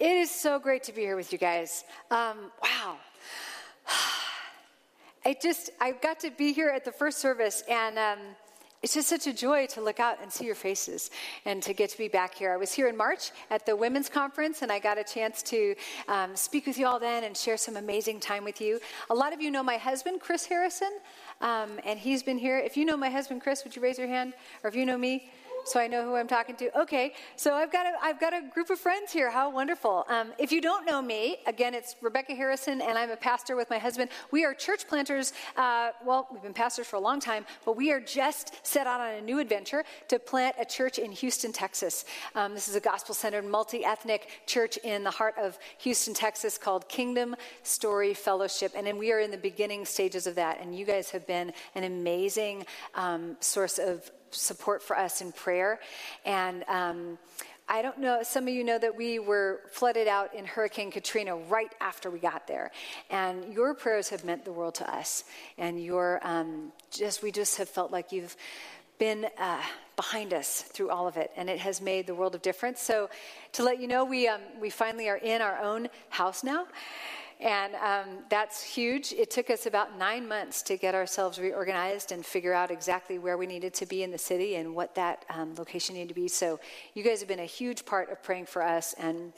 It is so great to be here with you guys. Um, wow. I just, I got to be here at the first service, and um, it's just such a joy to look out and see your faces and to get to be back here. I was here in March at the women's conference, and I got a chance to um, speak with you all then and share some amazing time with you. A lot of you know my husband, Chris Harrison, um, and he's been here. If you know my husband, Chris, would you raise your hand? Or if you know me, so I know who I'm talking to. Okay, so I've got a, I've got a group of friends here. How wonderful. Um, if you don't know me, again, it's Rebecca Harrison, and I'm a pastor with my husband. We are church planters. Uh, well, we've been pastors for a long time, but we are just set out on a new adventure to plant a church in Houston, Texas. Um, this is a gospel centered, multi ethnic church in the heart of Houston, Texas called Kingdom Story Fellowship. And then we are in the beginning stages of that. And you guys have been an amazing um, source of support for us in prayer. And um, I don't know, some of you know that we were flooded out in Hurricane Katrina right after we got there. And your prayers have meant the world to us. And your, um, just, we just have felt like you've been uh, behind us through all of it, and it has made the world of difference. So, to let you know, we, um, we finally are in our own house now. And um, that's huge. It took us about nine months to get ourselves reorganized and figure out exactly where we needed to be in the city and what that um, location needed to be. So, you guys have been a huge part of praying for us, and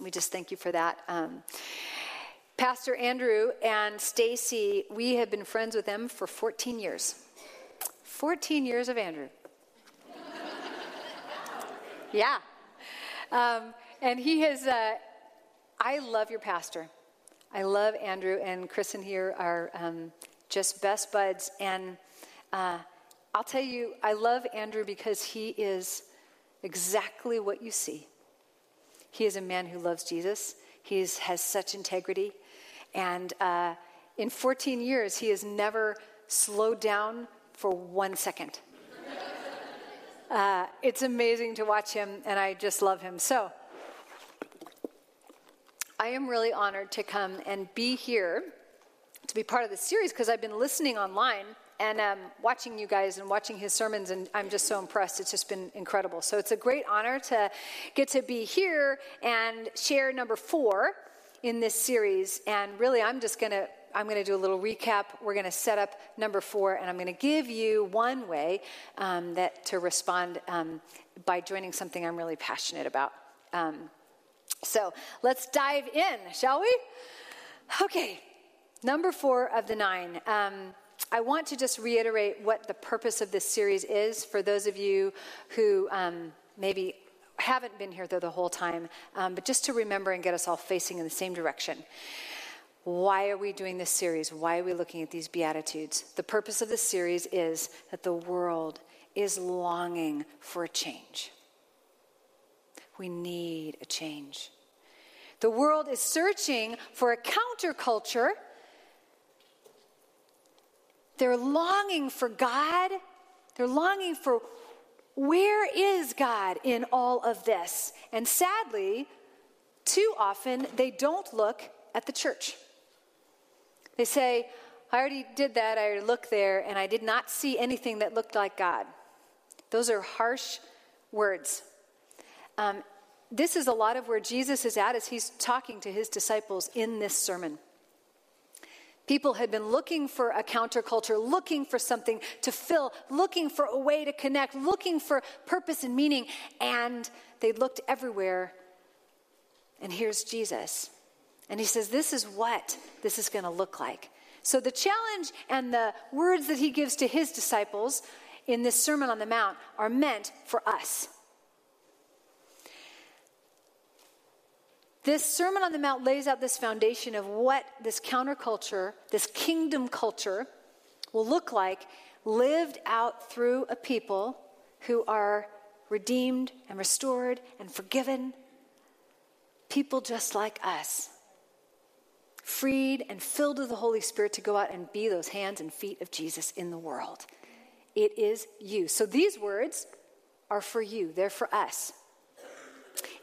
we just thank you for that. Um, Pastor Andrew and Stacy, we have been friends with them for 14 years. 14 years of Andrew. yeah. Um, and he has, uh, I love your pastor. I love Andrew and and here are um, just best buds. And uh, I'll tell you, I love Andrew because he is exactly what you see. He is a man who loves Jesus. He has such integrity. And uh, in 14 years, he has never slowed down for one second. Uh, it's amazing to watch him, and I just love him. So, I am really honored to come and be here to be part of this series because I've been listening online and um, watching you guys and watching his sermons, and I'm just so impressed. It's just been incredible. So it's a great honor to get to be here and share number four in this series. And really, I'm just going to. I'm going to do a little recap. We're going to set up number four, and I'm going to give you one way um, that to respond um, by joining something I'm really passionate about. Um, so let's dive in, shall we? Okay, number four of the nine. Um, I want to just reiterate what the purpose of this series is for those of you who um, maybe haven't been here though the whole time, um, but just to remember and get us all facing in the same direction. Why are we doing this series? Why are we looking at these Beatitudes? The purpose of this series is that the world is longing for a change. We need a change. The world is searching for a counterculture. They're longing for God. They're longing for where is God in all of this? And sadly, too often they don't look at the church. They say, I already did that, I already looked there, and I did not see anything that looked like God. Those are harsh words. Um, this is a lot of where Jesus is at as he's talking to his disciples in this sermon. People had been looking for a counterculture, looking for something to fill, looking for a way to connect, looking for purpose and meaning, and they looked everywhere. And here's Jesus. And he says, This is what this is going to look like. So the challenge and the words that he gives to his disciples in this Sermon on the Mount are meant for us. This Sermon on the Mount lays out this foundation of what this counterculture, this kingdom culture, will look like lived out through a people who are redeemed and restored and forgiven. People just like us, freed and filled with the Holy Spirit to go out and be those hands and feet of Jesus in the world. It is you. So these words are for you, they're for us.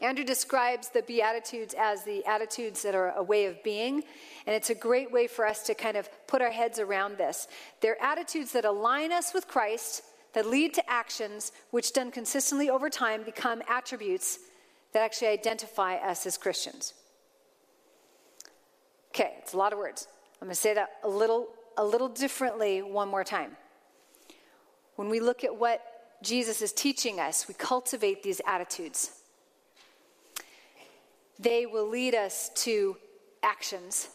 Andrew describes the Beatitudes as the attitudes that are a way of being, and it's a great way for us to kind of put our heads around this. They're attitudes that align us with Christ, that lead to actions which, done consistently over time, become attributes that actually identify us as Christians. Okay, it's a lot of words. I'm going to say that a little, a little differently one more time. When we look at what Jesus is teaching us, we cultivate these attitudes. They will lead us to actions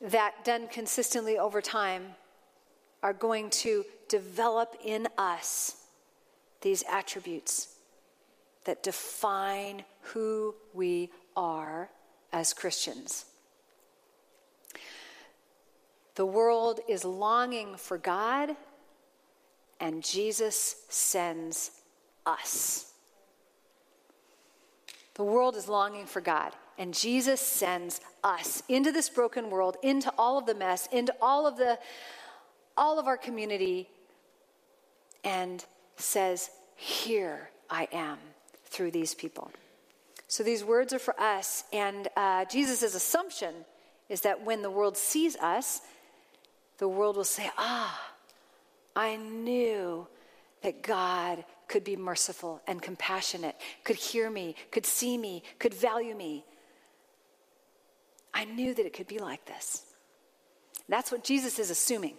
that, done consistently over time, are going to develop in us these attributes that define who we are as Christians. The world is longing for God, and Jesus sends us. The world is longing for God, and Jesus sends us into this broken world, into all of the mess, into all of the all of our community and says, "Here I am." through these people. So these words are for us, and uh, Jesus' assumption is that when the world sees us, the world will say, Ah, I knew that God could be merciful and compassionate, could hear me, could see me, could value me. I knew that it could be like this. That's what Jesus is assuming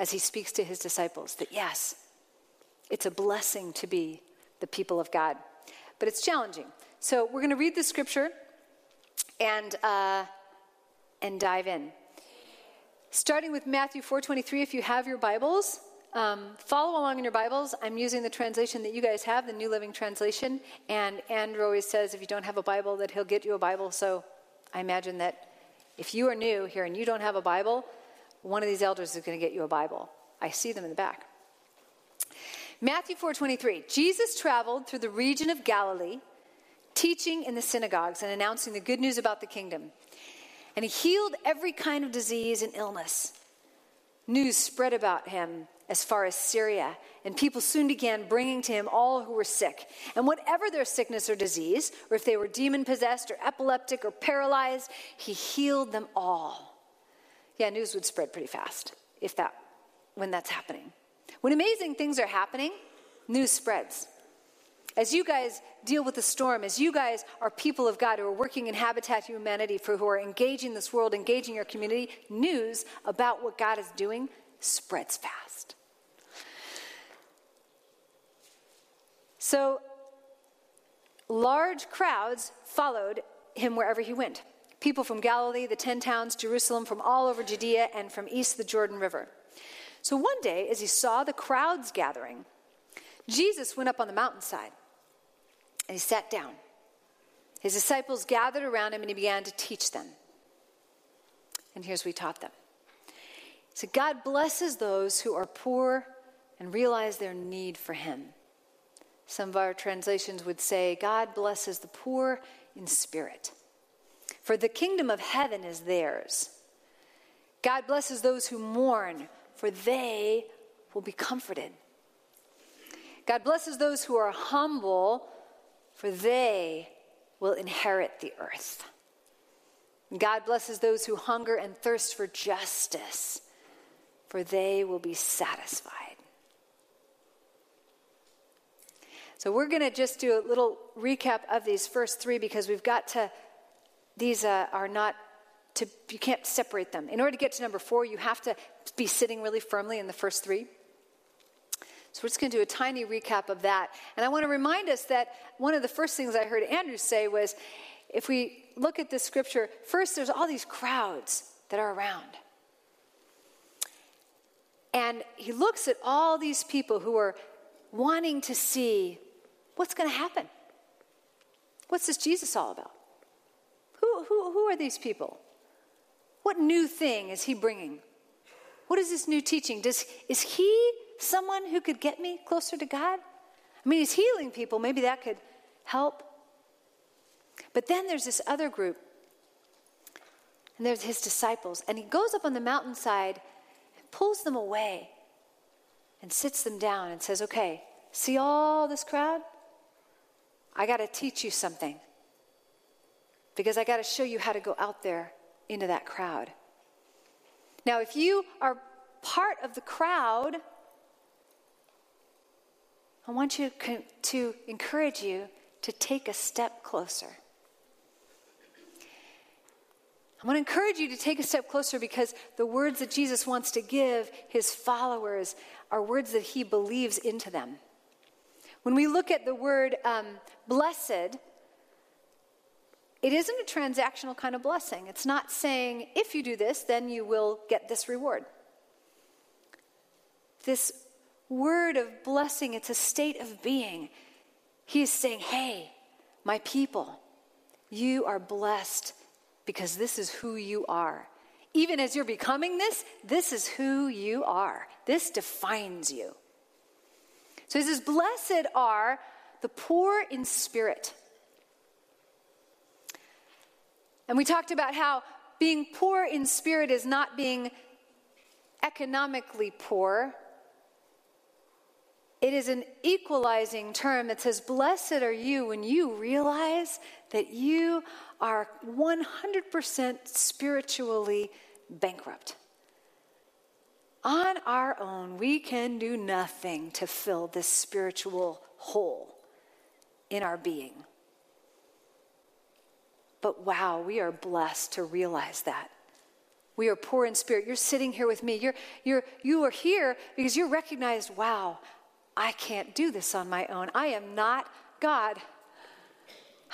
as he speaks to his disciples that yes, it's a blessing to be the people of God. But it's challenging. So we're going to read the scripture and, uh, and dive in. Starting with Matthew 4.23, if you have your Bibles, um, follow along in your Bibles. I'm using the translation that you guys have, the New Living Translation. And Andrew always says if you don't have a Bible, that he'll get you a Bible. So I imagine that if you are new here and you don't have a Bible, one of these elders is going to get you a Bible. I see them in the back. Matthew 4:23. Jesus traveled through the region of Galilee, teaching in the synagogues and announcing the good news about the kingdom. And he healed every kind of disease and illness. News spread about him as far as Syria, and people soon began bringing to him all who were sick. And whatever their sickness or disease, or if they were demon possessed or epileptic or paralyzed, he healed them all. Yeah, news would spread pretty fast if that when that's happening. When amazing things are happening, news spreads. As you guys deal with the storm, as you guys are people of God who are working in Habitat Humanity, for who are engaging this world, engaging your community, news about what God is doing spreads fast. So, large crowds followed him wherever he went. People from Galilee, the ten towns, Jerusalem, from all over Judea, and from east of the Jordan River. So one day, as he saw the crowds gathering, Jesus went up on the mountainside and he sat down. His disciples gathered around him and he began to teach them. And here's what he taught them. He said, God blesses those who are poor and realize their need for him. Some of our translations would say, God blesses the poor in spirit, for the kingdom of heaven is theirs. God blesses those who mourn for they will be comforted. God blesses those who are humble, for they will inherit the earth. God blesses those who hunger and thirst for justice, for they will be satisfied. So, we're going to just do a little recap of these first three because we've got to, these uh, are not to, you can't separate them. In order to get to number four, you have to be sitting really firmly in the first three. So we're just going to do a tiny recap of that. And I want to remind us that one of the first things I heard Andrew say was if we look at this scripture, first there's all these crowds that are around. And he looks at all these people who are wanting to see what's going to happen. What's this Jesus all about? Who, who, who are these people? What new thing is he bringing? What is this new teaching? Does, is he someone who could get me closer to God? I mean, he's healing people. Maybe that could help. But then there's this other group, and there's his disciples. And he goes up on the mountainside and pulls them away and sits them down and says, Okay, see all this crowd? I got to teach you something because I got to show you how to go out there into that crowd. Now, if you are part of the crowd, I want you to encourage you to take a step closer. I want to encourage you to take a step closer because the words that Jesus wants to give his followers are words that he believes into them. When we look at the word um, blessed, it isn't a transactional kind of blessing. It's not saying, if you do this, then you will get this reward. This word of blessing, it's a state of being. He is saying, hey, my people, you are blessed because this is who you are. Even as you're becoming this, this is who you are. This defines you. So he says, Blessed are the poor in spirit. And we talked about how being poor in spirit is not being economically poor. It is an equalizing term that says, Blessed are you when you realize that you are 100% spiritually bankrupt. On our own, we can do nothing to fill this spiritual hole in our being. But wow, we are blessed to realize that. We are poor in spirit. You're sitting here with me. You're, you're, you are here because you recognize, wow, I can't do this on my own. I am not God.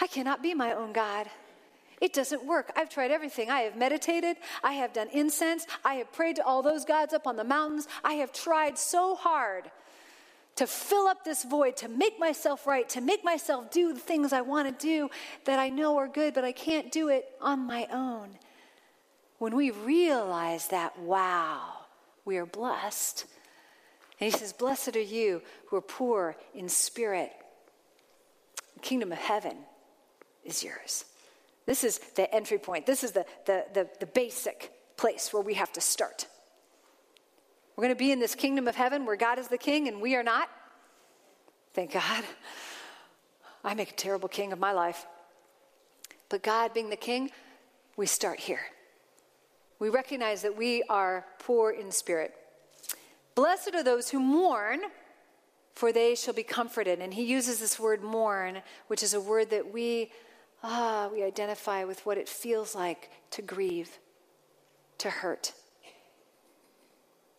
I cannot be my own God. It doesn't work. I've tried everything. I have meditated. I have done incense. I have prayed to all those gods up on the mountains. I have tried so hard to fill up this void, to make myself right, to make myself do the things I want to do that I know are good, but I can't do it on my own. When we realize that, wow, we are blessed. And he says, Blessed are you who are poor in spirit. The kingdom of heaven is yours. This is the entry point. This is the, the, the, the basic place where we have to start. We're going to be in this kingdom of heaven where God is the king and we are not. Thank God. I make a terrible king of my life. But God being the king, we start here. We recognize that we are poor in spirit. Blessed are those who mourn, for they shall be comforted. And he uses this word mourn, which is a word that we ah, we identify with what it feels like to grieve, to hurt,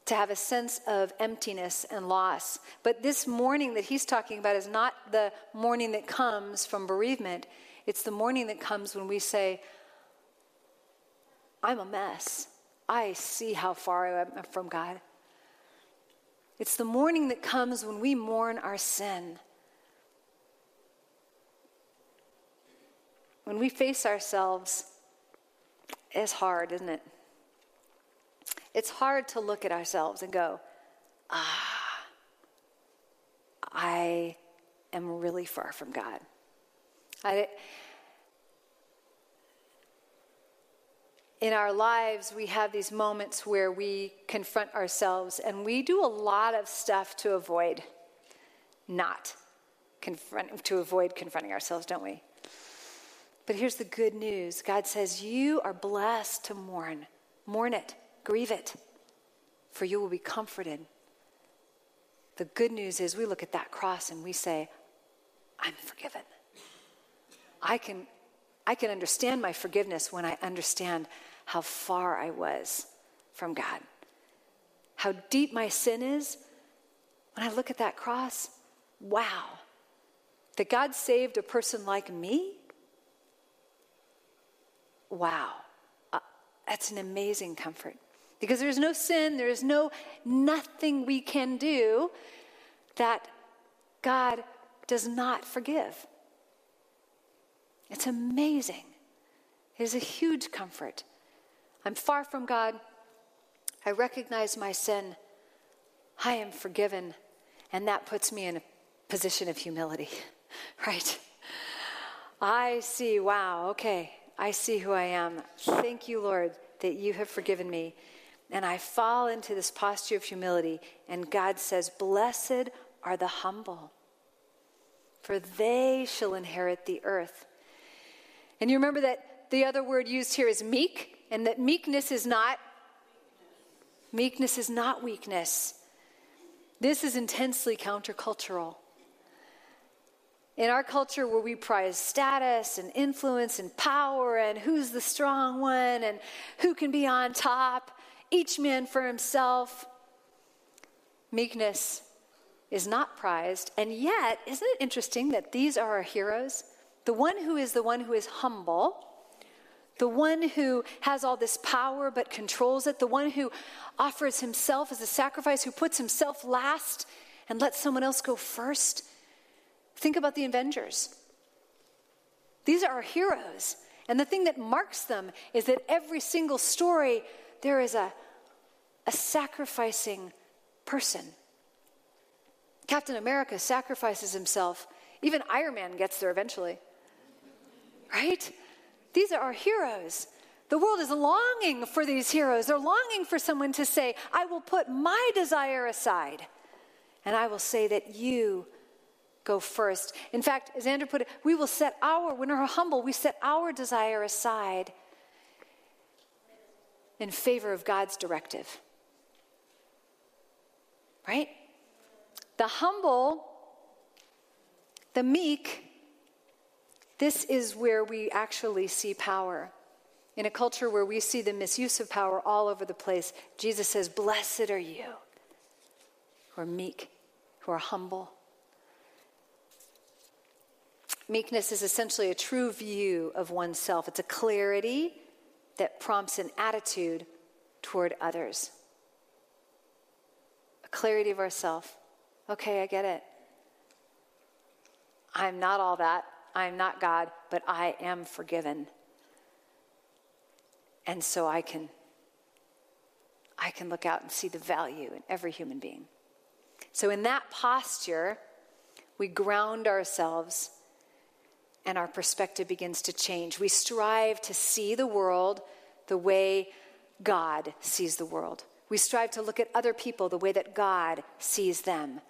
to have a sense of emptiness and loss. But this mourning that he's talking about is not the mourning that comes from bereavement, it's the mourning that comes when we say, I'm a mess. I see how far I am from God. It's the mourning that comes when we mourn our sin When we face ourselves, it's hard, isn't it? It's hard to look at ourselves and go, ah, I am really far from God. I, in our lives, we have these moments where we confront ourselves, and we do a lot of stuff to avoid not confront, to avoid confronting ourselves, don't we? But here's the good news God says, You are blessed to mourn. Mourn it, grieve it, for you will be comforted. The good news is we look at that cross and we say, I'm forgiven. I can, I can understand my forgiveness when I understand how far I was from God. How deep my sin is. When I look at that cross, wow. That God saved a person like me wow, uh, that's an amazing comfort. Because there's no sin, there is no nothing we can do that God does not forgive. It's amazing. It is a huge comfort. I'm far from God. I recognize my sin. I am forgiven. And that puts me in a position of humility, right? I see, wow, okay, I see who I am. Thank you, Lord, that you have forgiven me. And I fall into this posture of humility, and God says, Blessed are the humble, for they shall inherit the earth. And you remember that the other word used here is meek, and that meekness is not meekness is not weakness. This is intensely countercultural. In our culture where we prize status and influence and power and who's the strong one and who can be on top, each man for himself, meekness is not prized. And yet, isn't it interesting that these are our heroes? The one who is the one who is humble, the one who has all this power but controls it, the one who offers himself as a sacrifice, who puts himself last and lets someone else go first Think about the Avengers. These are our heroes. And the thing that marks them is that every single story, there is a, a sacrificing person. Captain America sacrifices himself. Even Iron Man gets there eventually. Right? These are our heroes. The world is longing for these heroes. They're longing for someone to say, I will put my desire aside and I will say that you go first. In fact, as Andrew put it, we will set our, when we're humble, we set our desire aside in favor of God's directive. Right? The humble, the meek, this is where we actually see power. In a culture where we see the misuse of power all over the place, Jesus says, Blessed are you who are meek, who are humble. Meekness is essentially a true view of oneself, it's a clarity that prompts an attitude toward others. A clarity of ourself. Okay, I get it. I'm not all that. I'm not God, but I am forgiven. And so I can I can look out and see the value in every human being. So in that posture, we ground ourselves and our perspective begins to change. We strive to see the world the way God sees the world. We strive to look at other people the way that God sees them.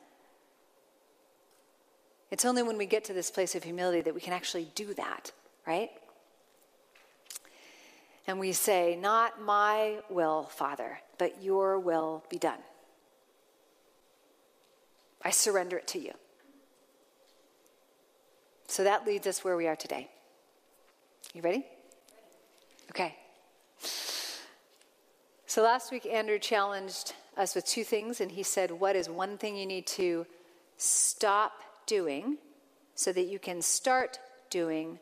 It's only when we get to this place of humility that we can actually do that, right? And we say, Not my will, Father, but your will be done. I surrender it to you. So that leads us where we are today. You ready? Okay. So last week, Andrew challenged us with two things, and he said, What is one thing you need to stop doing so that you can start doing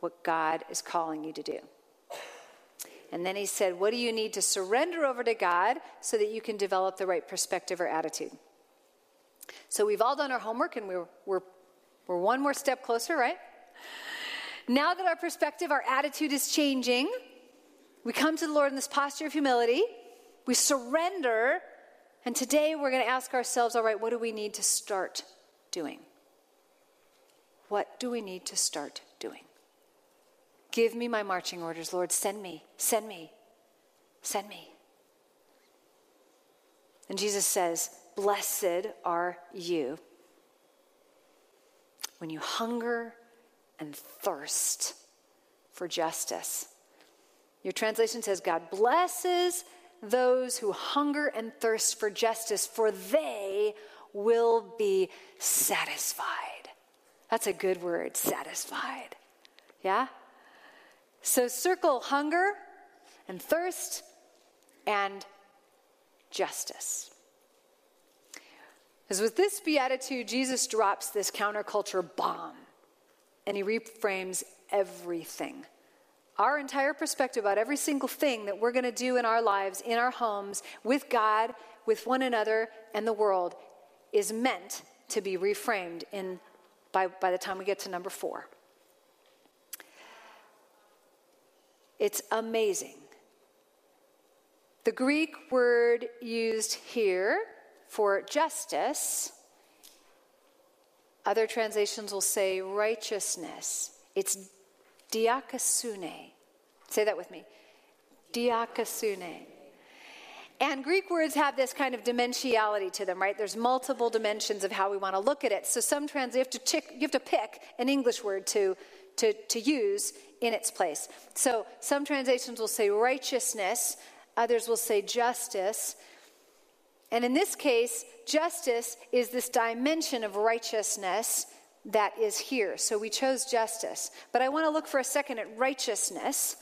what God is calling you to do? And then he said, What do you need to surrender over to God so that you can develop the right perspective or attitude? So we've all done our homework and we're, we're we're one more step closer, right? Now that our perspective, our attitude is changing, we come to the Lord in this posture of humility. We surrender. And today we're going to ask ourselves all right, what do we need to start doing? What do we need to start doing? Give me my marching orders, Lord. Send me, send me, send me. And Jesus says, Blessed are you when you hunger and thirst for justice. Your translation says, God blesses those who hunger and thirst for justice, for they will be satisfied. That's a good word, satisfied. Yeah? So circle hunger and thirst and justice. Because with this beatitude, Jesus drops this counterculture bomb and he reframes everything. Our entire perspective about every single thing that we're going to do in our lives, in our homes, with God, with one another, and the world is meant to be reframed in, by, by the time we get to number four. It's amazing. The Greek word used here for justice. Other translations will say righteousness. It's dikaiosune. Say that with me. Dikaiosune. And Greek words have this kind of dimensionality to them, right? There's multiple dimensions of how we want to look at it. So some you have to, chick, you have to pick an English word to, to, to use in its place. So some translations will say righteousness, others will say justice. And in this case, justice is this dimension of righteousness that is here. So we chose justice. But I want to look for a second at righteousness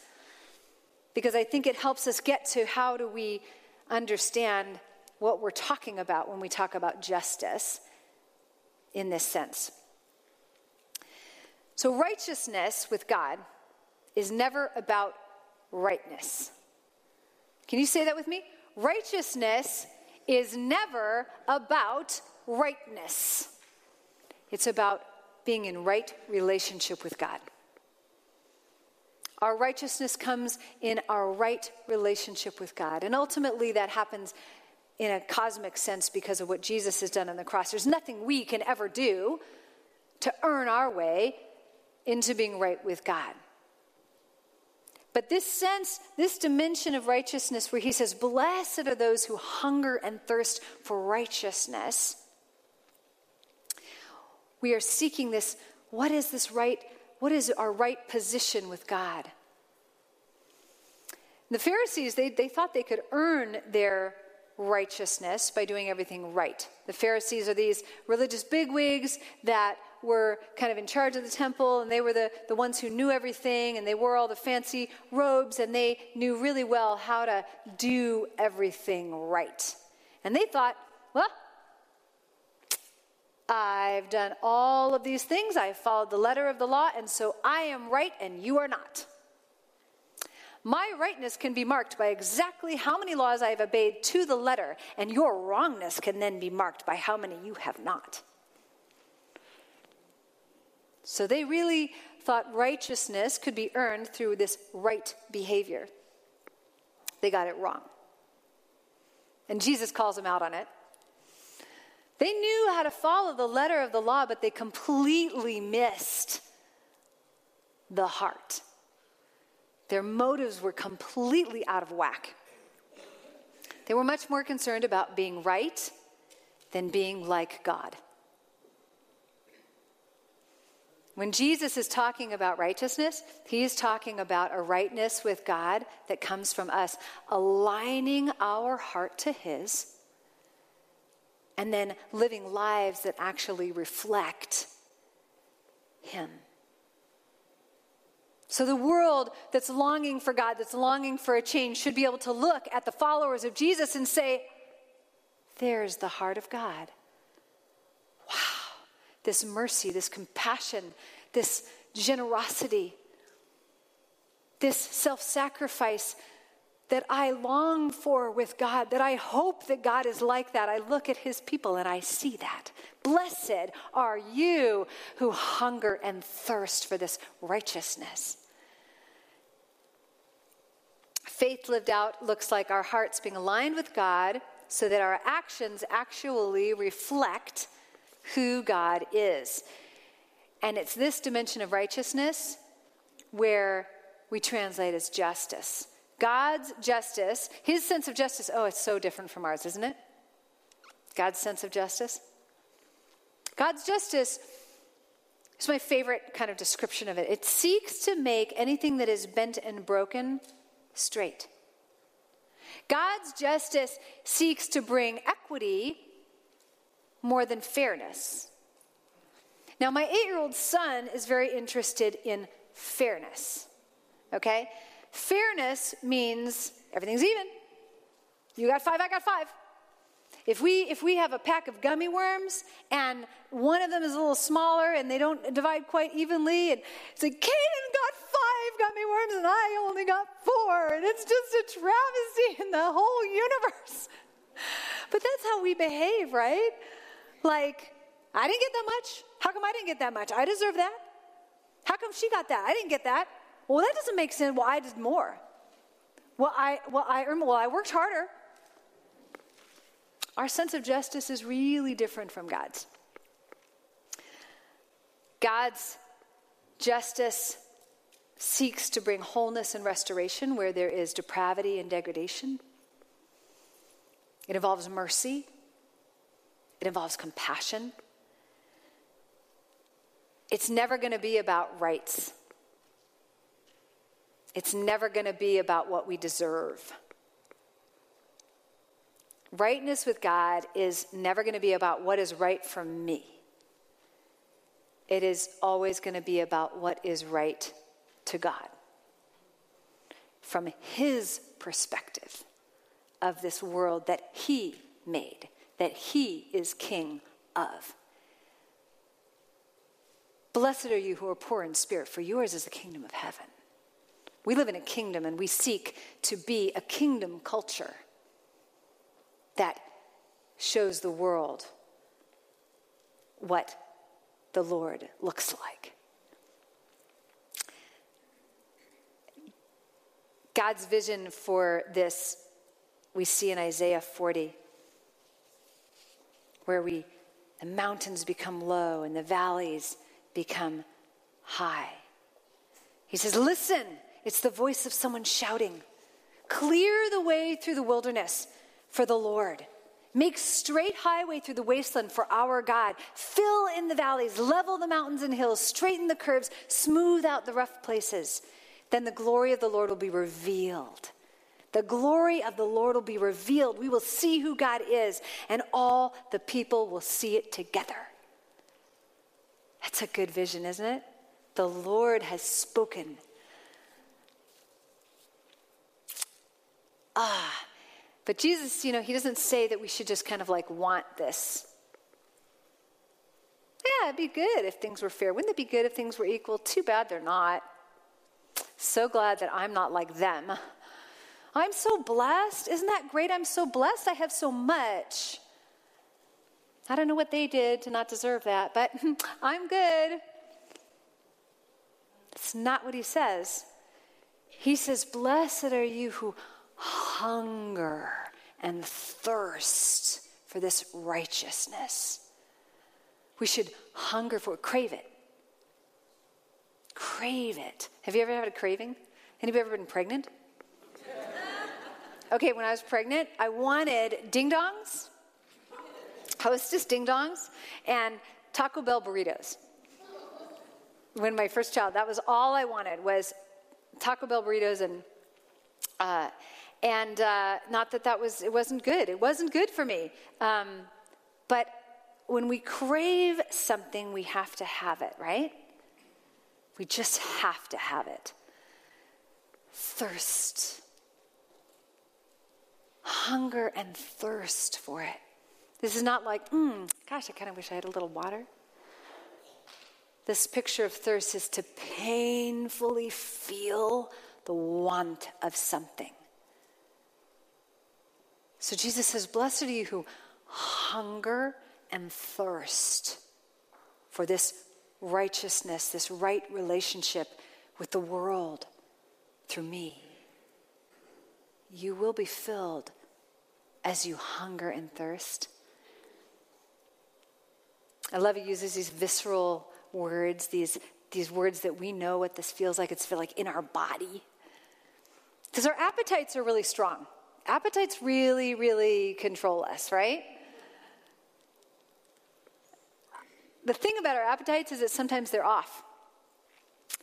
because I think it helps us get to how do we understand what we're talking about when we talk about justice in this sense. So, righteousness with God is never about rightness. Can you say that with me? Righteousness is never about rightness, it's about being in right relationship with God. Our righteousness comes in our right relationship with God. And ultimately, that happens in a cosmic sense because of what Jesus has done on the cross. There's nothing we can ever do to earn our way into being right with God. But this sense, this dimension of righteousness, where he says, Blessed are those who hunger and thirst for righteousness, we are seeking this. What is this right? What is our right position with God? The Pharisees, they, they thought they could earn their righteousness by doing everything right. The Pharisees are these religious bigwigs that were kind of in charge of the temple, and they were the, the ones who knew everything, and they wore all the fancy robes, and they knew really well how to do everything right. And they thought, well, I've done all of these things, I've followed the letter of the law, and so I am right and you are not. My rightness can be marked by exactly how many laws I have obeyed to the letter, and your wrongness can then be marked by how many you have not. So they really thought righteousness could be earned through this right behavior. They got it wrong. And Jesus calls them out on it. They knew how to follow the letter of the law, but they completely missed the heart. Their motives were completely out of whack. They were much more concerned about being right than being like God. When Jesus is talking about righteousness, he is talking about a rightness with God that comes from us aligning our heart to his and then living lives that actually reflect him. So, the world that's longing for God, that's longing for a change, should be able to look at the followers of Jesus and say, There's the heart of God. Wow, this mercy, this compassion, this generosity, this self sacrifice that I long for with God, that I hope that God is like that. I look at his people and I see that. Blessed are you who hunger and thirst for this righteousness. Faith lived out looks like our hearts being aligned with God so that our actions actually reflect who God is. And it's this dimension of righteousness where we translate as justice. God's justice, his sense of justice, oh, it's so different from ours, isn't it? God's sense of justice. God's justice is my favorite kind of description of it. It seeks to make anything that is bent and broken straight. God's justice seeks to bring equity more than fairness. Now, my eight year old son is very interested in fairness. Okay? Fairness means everything's even. You got five, I got five. If we if we have a pack of gummy worms and one of them is a little smaller and they don't divide quite evenly, and it's like Caden got five gummy worms and I only got four, and it's just a travesty in the whole universe. But that's how we behave, right? Like, I didn't get that much. How come I didn't get that much? I deserve that. How come she got that? I didn't get that. Well, that doesn't make sense. Well, I did more. Well, I well I well I worked harder. Our sense of justice is really different from God's. God's justice seeks to bring wholeness and restoration where there is depravity and degradation. It involves mercy, it involves compassion. It's never going to be about rights. It's never going to be about what we deserve. Rightness with God is never going to be about what is right for me. it is always going to be about what is right to God from His perspective of this world that He made, that He is King of. Blessed are you who are poor in spirit, for yours is the kingdom of heaven. We live in a kingdom and we seek to be a kingdom culture that shows the world what the Lord looks like. God's vision for this we see in Isaiah 40, where we the mountains become low and the valleys become high. He says, Listen, it's the voice of someone shouting, Clear the way through the wilderness for the Lord. Make straight highway through the wasteland for our God. Fill in the valleys, level the mountains and hills, straighten the curves, smooth out the rough places. Then the glory of the Lord will be revealed. The glory of the Lord will be revealed. We will see who God is, and all the people will see it together. That's a good vision, isn't it? The Lord has spoken. Ah, but Jesus, you know, he doesn't say that we should just kind of like want this. Yeah, it'd be good if things were fair. Wouldn't it be good if things were equal? Too bad they're not. So glad that I'm not like them. I'm so blessed. Isn't that great? I'm so blessed. I have so much. I don't know what they did to not deserve that, but I'm good. It's not what he says. He says, Blessed are you who hunger and thirst for this righteousness. We should hunger for it, crave it. Crave it. Have you ever had a craving? Anybody ever been pregnant? Okay, when I was pregnant, I wanted ding dongs, hostess ding dongs, and Taco Bell burritos. When my first child, that was all I wanted was Taco Bell burritos and uh, and uh, not that that was it wasn't good. It wasn't good for me. Um, but when we crave something, we have to have it, right? We just have to have it. Thirst hunger and thirst for it. This is not like, mm, gosh, I kind of wish I had a little water. This picture of thirst is to painfully feel the want of something. So Jesus says, Blessed are you who hunger and thirst for this righteousness, this right relationship with the world through me. You will be filled as you hunger and thirst. I love he uses these visceral words, these, these words that we know what this feels like. It's feel like in our body. Because our appetites are really strong. Appetites really, really control us, right? The thing about our appetites is that sometimes they're off.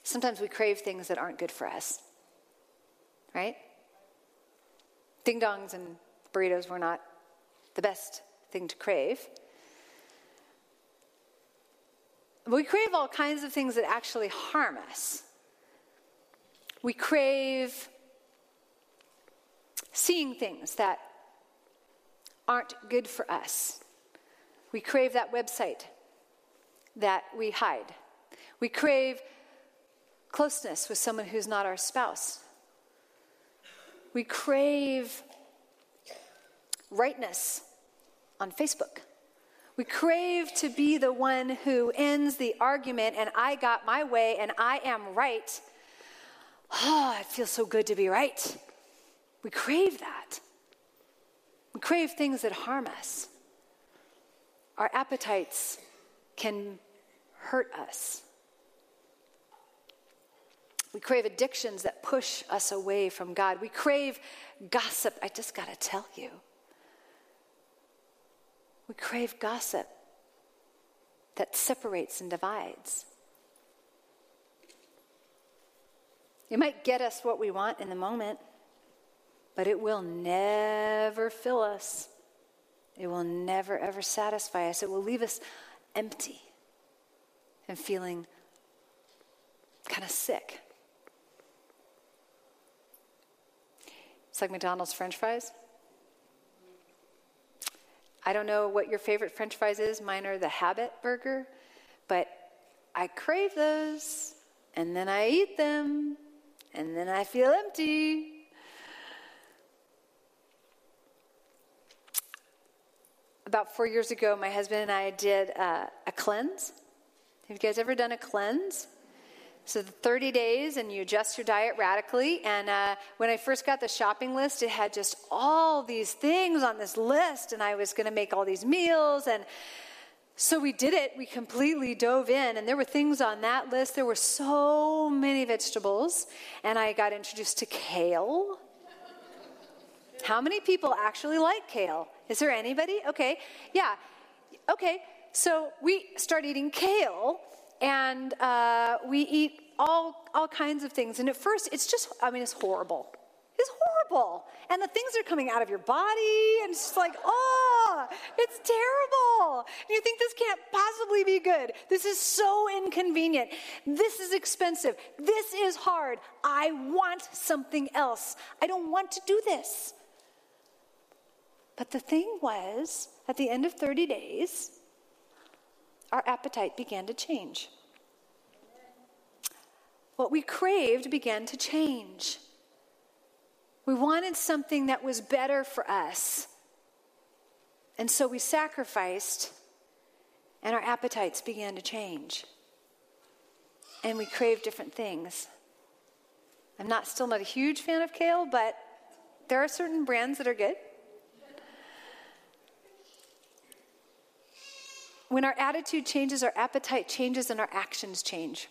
Sometimes we crave things that aren't good for us, right? Ding dongs and burritos were not the best thing to crave. We crave all kinds of things that actually harm us. We crave seeing things that aren't good for us. We crave that website that we hide. We crave closeness with someone who's not our spouse. We crave rightness on Facebook. We crave to be the one who ends the argument and I got my way and I am right. Oh, it feels so good to be right. We crave that. We crave things that harm us. Our appetites can hurt us. We crave addictions that push us away from God. We crave gossip. I just got to tell you. We crave gossip that separates and divides. It might get us what we want in the moment, but it will never fill us. It will never, ever satisfy us. It will leave us empty. and feeling kind of sick. It's like McDonald's french fries. I don't know what your favorite french fries is. Mine are the habit burger, but I crave those and then I eat them and then I feel empty. About four years ago, my husband and I did uh, a cleanse. Have you guys ever done a cleanse? So, the 30 days, and you adjust your diet radically. And uh, when I first got the shopping list, it had just all these things on this list, and I was going to make all these meals. And so we did it. We completely dove in, and there were things on that list. There were so many vegetables, and I got introduced to kale. How many people actually like kale? Is there anybody? Okay, yeah. Okay, so we start eating kale, and uh, we eat all, all kinds of things. And at first, it's just, I mean, it's horrible. It's horrible. And the things are coming out of your body, and it's just like, oh, it's terrible. You think this can't possibly be good. This is so inconvenient. This is expensive. This is hard. I want something else. I don't want to do this. But the thing was, at the end of 30 days, our appetite began to change. What we craved began to change. We wanted something that was better for us. And so we sacrificed, and our appetites began to change. And we craved different things. I'm not still not a huge fan of kale, but there are certain brands that are good. When our attitude changes, our appetite changes, and our actions change.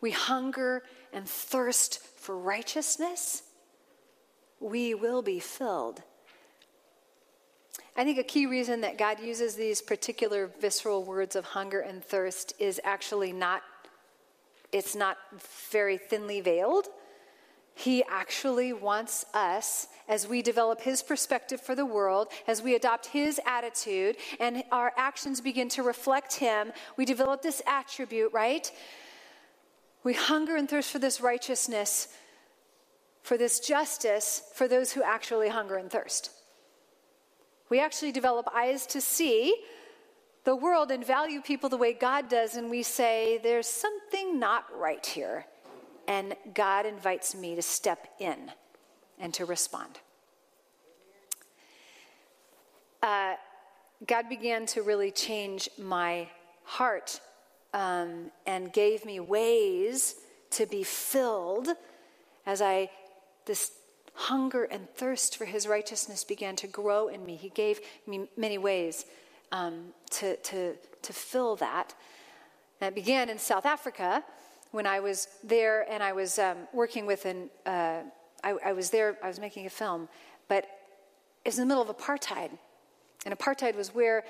We hunger and thirst for righteousness, we will be filled. I think a key reason that God uses these particular visceral words of hunger and thirst is actually not, it's not very thinly veiled. He actually wants us, as we develop His perspective for the world, as we adopt His attitude, and our actions begin to reflect Him, we develop this attribute, right? We hunger and thirst for this righteousness, for this justice, for those who actually hunger and thirst. We actually develop eyes to see the world and value people the way God does, and we say, There's something not right here. And God invites me to step in and to respond. Uh, God began to really change my heart um, and gave me ways to be filled as I, this hunger and thirst for his righteousness began to grow in me. He gave me many ways um, to, to, to fill that. And it began in South Africa when I was there and I was um, working with an, uh, I, I, was there, I was making a film, but it was in the middle of apartheid. And apartheid was where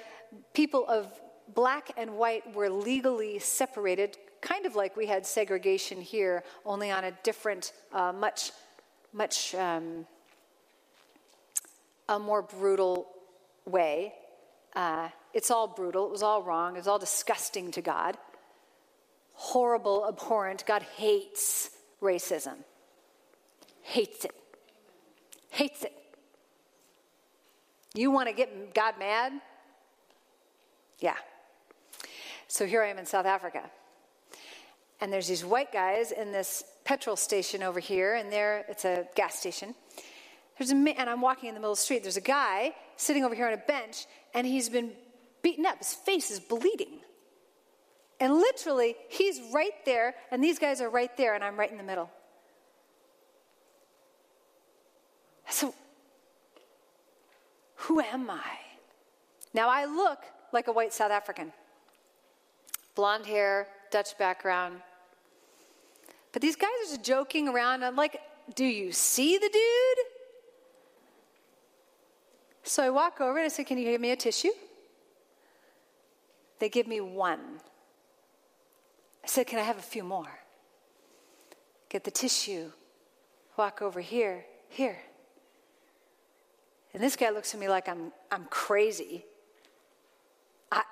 people of black and white were legally separated, kind of like we had segregation here, only on a different, uh, much, much, um, a more brutal way. Uh, it's all brutal. It was all wrong. It was all disgusting to God horrible, abhorrent. God hates racism. Hates it. Hates it. You want to get God mad? Yeah. So here I am in South Africa. And there's these white guys in this petrol station over here, and there it's a gas station. There's a man, and I'm walking in the middle of the street. There's a guy sitting over here on a bench, and he's been beaten up. His face is bleeding. And literally, he's right there, and these guys are right there, and I'm right in the middle. So, who am I? Now, I look like a white South African blonde hair, Dutch background. But these guys are just joking around. I'm like, do you see the dude? So I walk over and I say, Can you give me a tissue? They give me one. I said, Can I have a few more? Get the tissue, walk over here, here. And this guy looks at me like I'm, I'm crazy. I,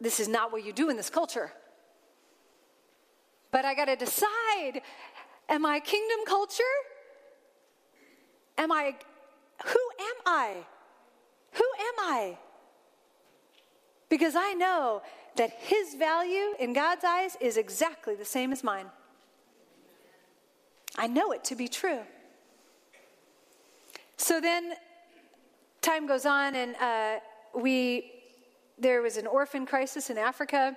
this is not what you do in this culture. But I got to decide am I kingdom culture? Am I, who am I? Who am I? Because I know that his value in God's eyes is exactly the same as mine. I know it to be true. So then time goes on, and uh, we there was an orphan crisis in Africa,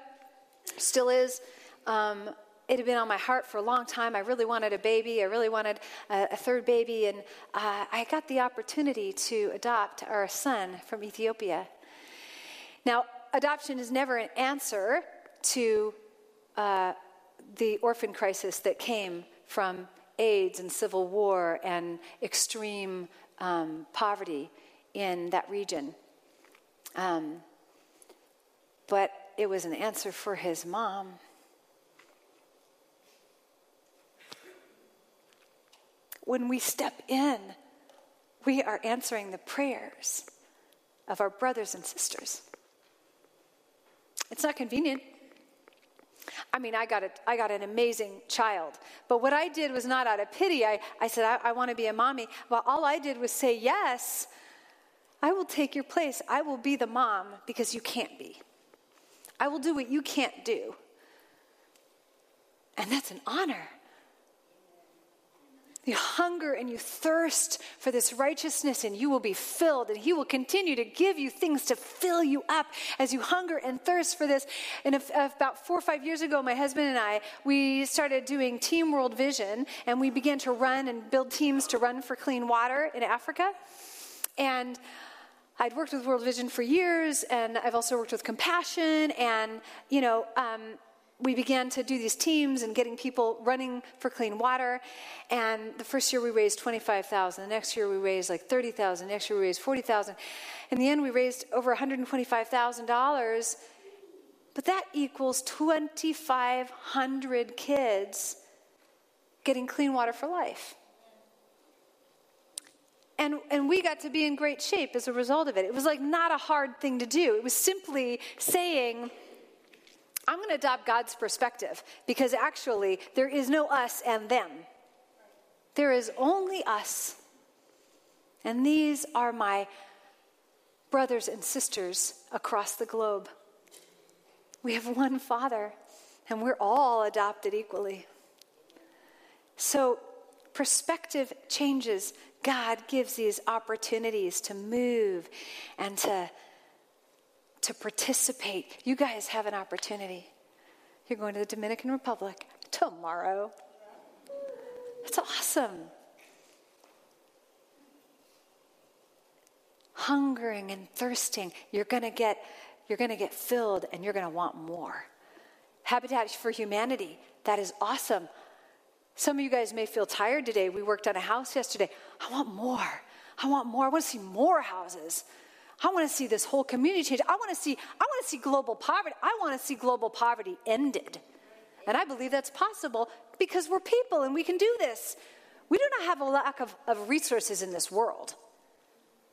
still is. Um, it had been on my heart for a long time. I really wanted a baby. I really wanted a, a third baby. And uh, I got the opportunity to adopt our son from Ethiopia. Now, adoption is never an answer to uh, the orphan crisis that came from AIDS and civil war and extreme um, poverty in that region. Um, but it was an answer for his mom. When we step in, we are answering the prayers of our brothers and sisters. It's not convenient. I mean, I got, a, I got an amazing child. But what I did was not out of pity. I, I said, I, I want to be a mommy. Well, all I did was say, Yes, I will take your place. I will be the mom because you can't be. I will do what you can't do. And that's an honor. You hunger and you thirst for this righteousness, and you will be filled, and He will continue to give you things to fill you up as you hunger and thirst for this. And if, if about four or five years ago, my husband and I, we started doing Team World Vision, and we began to run and build teams to run for clean water in Africa. And I'd worked with World Vision for years, and I've also worked with Compassion, and you know. Um, we began to do these teams and getting people running for clean water. And the first year we raised 25,000. The next year we raised like 30,000. Next year we raised 40,000. In the end, we raised over $125,000. But that equals 2,500 kids getting clean water for life. And, and we got to be in great shape as a result of it. It was like not a hard thing to do. It was simply saying, I'm going to adopt God's perspective because actually there is no us and them. There is only us. And these are my brothers and sisters across the globe. We have one Father, and we're all adopted equally. So, perspective changes. God gives these opportunities to move and to to participate. You guys have an opportunity. You're going to the Dominican Republic tomorrow. That's awesome. Hungering and thirsting, you're going to get you're going to get filled and you're going to want more. Habitat for Humanity, that is awesome. Some of you guys may feel tired today. We worked on a house yesterday. I want more. I want more. I want to see more houses. I want to see this whole community change. I want to see, I want to see global poverty. I want to see global poverty ended. And I believe that's possible because we're people and we can do this. We do not have a lack of, of resources in this world.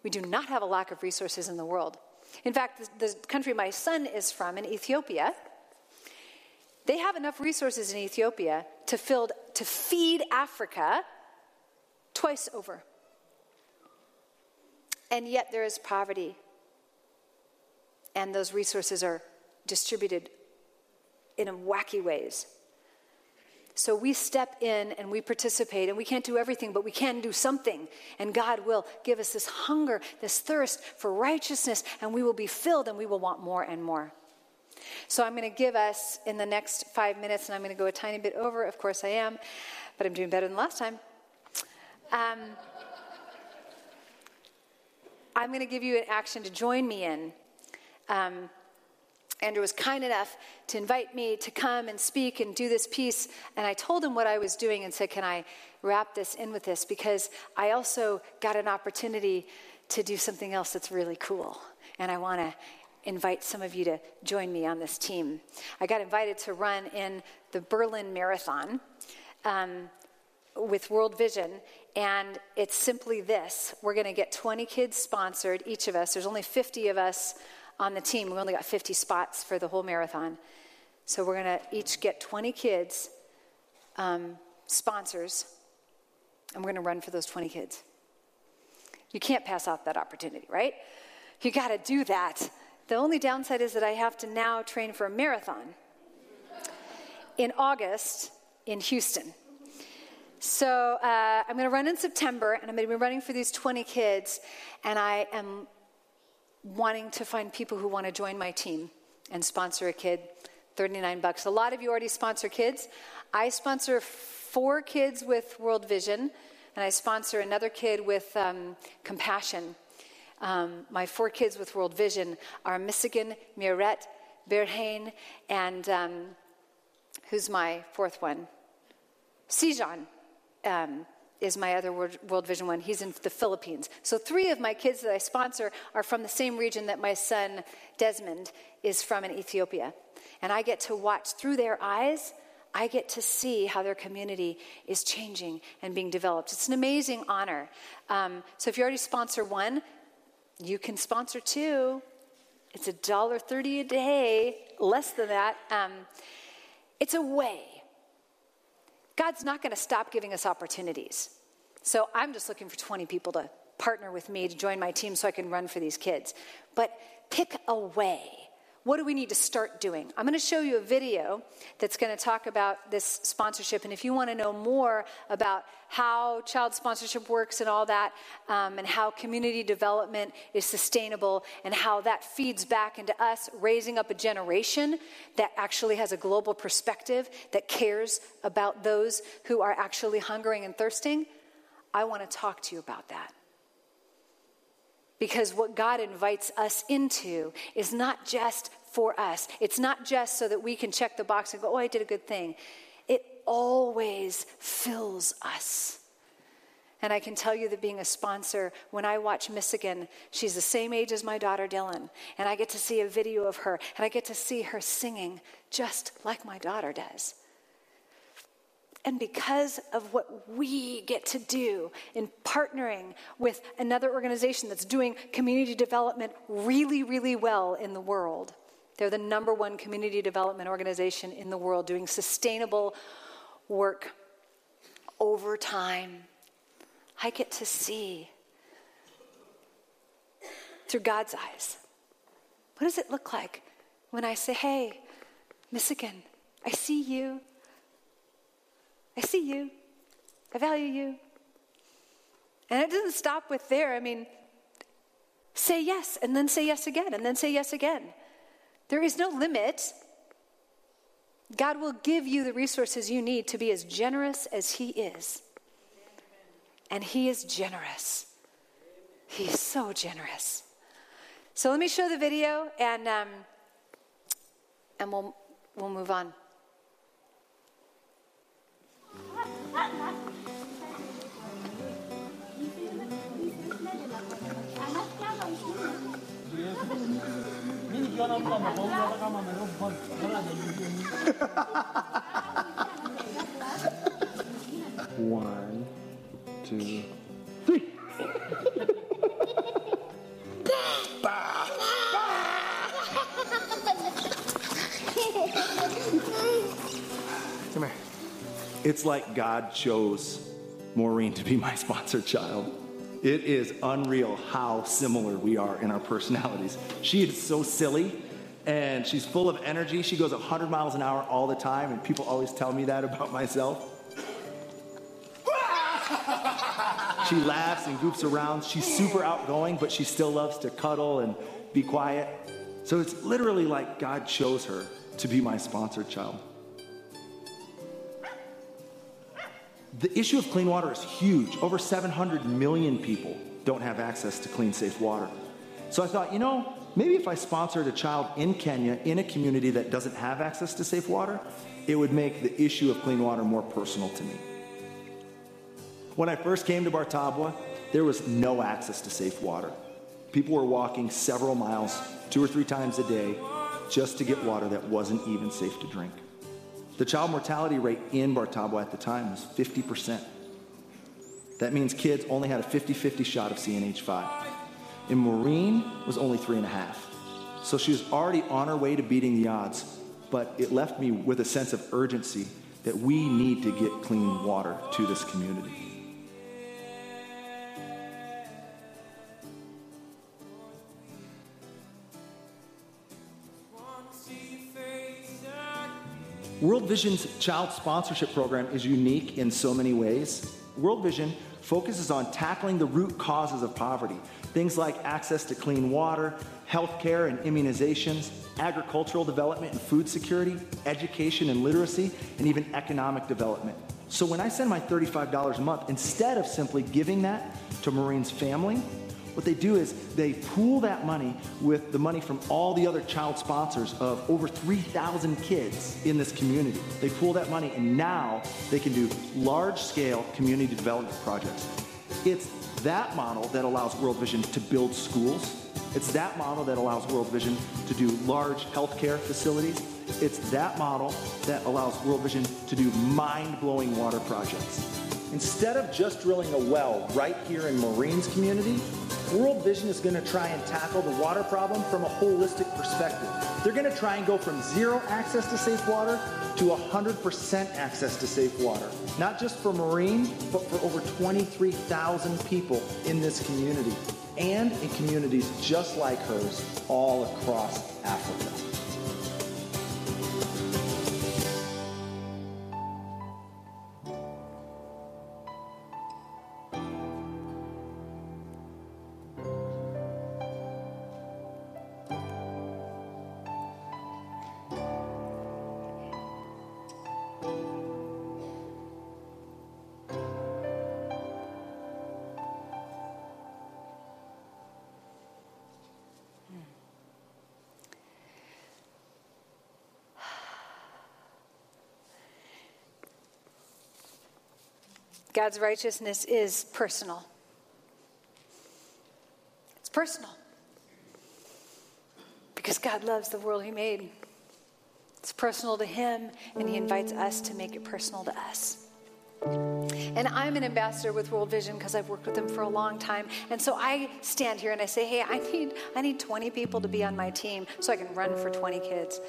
We do not have a lack of resources in the world. In fact, the, the country my son is from, in Ethiopia, they have enough resources in Ethiopia to, filled, to feed Africa twice over and yet there is poverty. And those resources are distributed in wacky ways. So we step in and we participate, and we can't do everything, but we can do something. And God will give us this hunger, this thirst for righteousness, and we will be filled and we will want more and more. So I'm going to give us in the next five minutes, and I'm going to go a tiny bit over. Of course, I am, but I'm doing better than last time. Um, I'm going to give you an action to join me in. Um, Andrew was kind enough to invite me to come and speak and do this piece. And I told him what I was doing and said, Can I wrap this in with this? Because I also got an opportunity to do something else that's really cool. And I want to invite some of you to join me on this team. I got invited to run in the Berlin Marathon. Um, with World Vision, and it's simply this we're going to get 20 kids sponsored, each of us. There's only 50 of us on the team. We only got 50 spots for the whole marathon. So we're going to each get 20 kids, um, sponsors, and we're going to run for those 20 kids. You can't pass off that opportunity, right? You got to do that. The only downside is that I have to now train for a marathon in August in Houston. So uh, I'm going to run in September, and I'm going to be running for these 20 kids, and I am wanting to find people who want to join my team and sponsor a kid. 39 bucks. A lot of you already sponsor kids. I sponsor four kids with World Vision, and I sponsor another kid with um, Compassion. Um, my four kids with World Vision are Michigan, Mirette, Berhain, and um, who's my fourth one? Sijan um, is my other World, Vision one. He's in the Philippines. So three of my kids that I sponsor are from the same region that my son Desmond is from in Ethiopia. And I get to watch through their eyes. I get to see how their community is changing and being developed. It's an amazing honor. Um, so if you already sponsor one, you can sponsor two. It's a dollar thirty a day, less than that. Um, it's a way God's not going to stop giving us opportunities. So I'm just looking for 20 people to partner with me to join my team so I can run for these kids. But pick a way. What do we need to start doing? I'm going to show you a video that's going to talk about this sponsorship. And if you want to know more about how child sponsorship works and all that, um, and how community development is sustainable, and how that feeds back into us raising up a generation that actually has a global perspective, that cares about those who are actually hungering and thirsting, I want to talk to you about that. Because what God invites us into is not just for us, it's not just so that we can check the box and go, oh, I did a good thing. It always fills us. And I can tell you that being a sponsor, when I watch Michigan, she's the same age as my daughter Dylan. And I get to see a video of her, and I get to see her singing just like my daughter does. And because of what we get to do in partnering with another organization that's doing community development really, really well in the world, they're the number one community development organization in the world doing sustainable work over time. I get to see through God's eyes. What does it look like when I say, hey, Michigan, I see you. I see you. I value you. And it doesn't stop with there. I mean, say yes, and then say yes again, and then say yes again. There is no limit. God will give you the resources you need to be as generous as He is. And He is generous. He's so generous. So let me show the video and, um, and we'll, we'll move on. One, two, three. Come here. It's like God chose Maureen to be my sponsored child. It is unreal how similar we are in our personalities. She is so silly and she's full of energy. She goes 100 miles an hour all the time, and people always tell me that about myself. she laughs and goofs around. She's super outgoing, but she still loves to cuddle and be quiet. So it's literally like God chose her to be my sponsored child. The issue of clean water is huge. Over 700 million people don't have access to clean, safe water. So I thought, you know, maybe if I sponsored a child in Kenya in a community that doesn't have access to safe water, it would make the issue of clean water more personal to me. When I first came to Bartabwa, there was no access to safe water. People were walking several miles, two or three times a day, just to get water that wasn't even safe to drink. The child mortality rate in Bartabwa at the time was 50%. That means kids only had a 50 50 shot of CNH5. In Maureen was only three and a half. So she was already on her way to beating the odds, but it left me with a sense of urgency that we need to get clean water to this community. World Vision's child sponsorship program is unique in so many ways. World Vision focuses on tackling the root causes of poverty, things like access to clean water, health care and immunizations, agricultural development and food security, education and literacy, and even economic development. So when I send my $35 a month, instead of simply giving that to Maureen's family, what they do is they pool that money with the money from all the other child sponsors of over 3,000 kids in this community. They pool that money and now they can do large scale community development projects. It's that model that allows World Vision to build schools. It's that model that allows World Vision to do large healthcare facilities. It's that model that allows World Vision to do mind blowing water projects. Instead of just drilling a well right here in Maureen's community, World Vision is going to try and tackle the water problem from a holistic perspective. They're going to try and go from zero access to safe water to 100% access to safe water. Not just for Maureen, but for over 23,000 people in this community and in communities just like hers all across Africa. God's righteousness is personal. It's personal. Because God loves the world He made. It's personal to Him, and He invites us to make it personal to us. And I'm an ambassador with World Vision because I've worked with them for a long time. And so I stand here and I say, hey, I need, I need 20 people to be on my team so I can run for 20 kids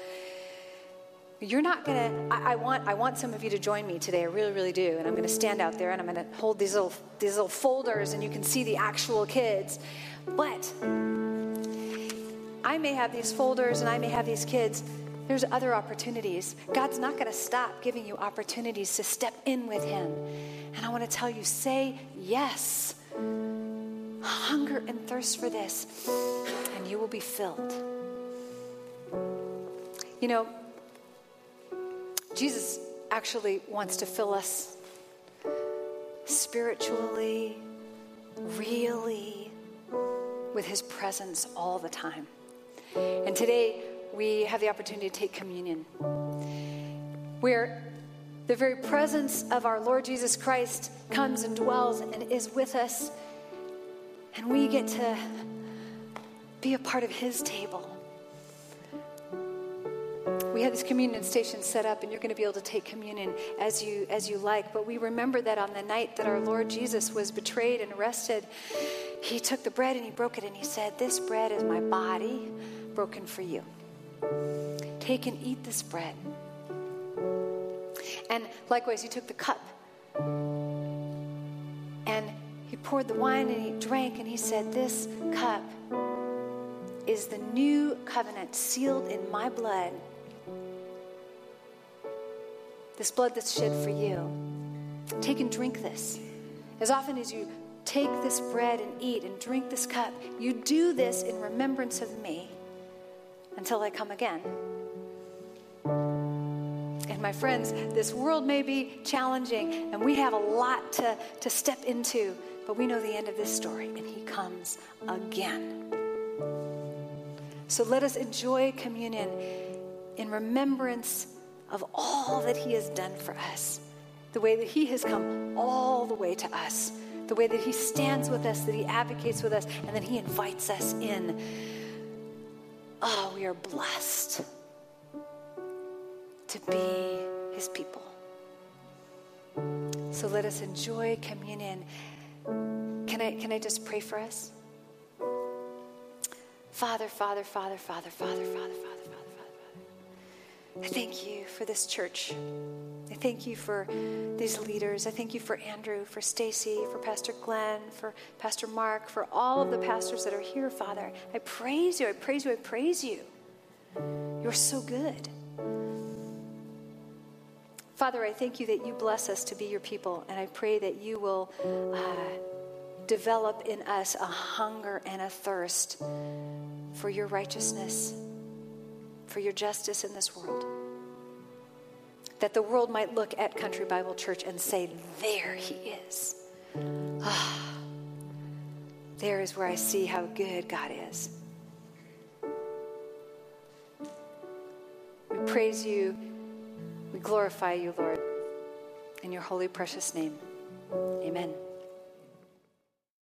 you're not gonna I, I, want i want some of you to join me today. I really really do. And i'm gonna stand out there and i'm gonna hold these little these little folders and you can see the actual kids. But i may have these folders and i may have these kids. There's other opportunities. God's not gonna stop giving you opportunities to step in with him. And i want to tell you say yes. Hunger and thirst for this and you will be filled. You know Jesus actually wants to fill us spiritually, really, with his presence all the time. And today we have the opportunity to take communion, where the very presence of our Lord Jesus Christ comes and dwells and is with us, and we get to be a part of his table we have this communion station set up and you're going to be able to take communion as you as you like. But we remember that on the night that our lord jesus was betrayed and arrested he took the bread and he broke it and he said this bread is my body broken for you. Take and eat this bread. And likewise he took the cup and he poured the wine and he drank and he said this cup is the new covenant sealed in my blood this blood that's shed for you. Take and drink this. As often as you take this bread and eat and drink this cup, you do this in remembrance of me until I come again. And my friends, this world may be challenging and we have a lot to, to step into, but we know the end of this story and he comes again. So let us enjoy communion in remembrance of all that He has done for us, the way that He has come all the way to us, the way that He stands with us, that He advocates with us, and that He invites us in. Oh, we are blessed to be His people. So let us enjoy communion. Can I, can I just pray for us? Father, Father, Father, Father, Father, Father, Father. I thank you for this church. I thank you for these leaders. I thank you for Andrew, for Stacy, for Pastor Glenn, for Pastor Mark, for all of the pastors that are here, Father. I praise you. I praise you. I praise you. You're so good. Father, I thank you that you bless us to be your people, and I pray that you will uh, develop in us a hunger and a thirst for your righteousness, for your justice in this world. That the world might look at Country Bible Church and say, There he is. Ah, there is where I see how good God is. We praise you. We glorify you, Lord. In your holy, precious name. Amen.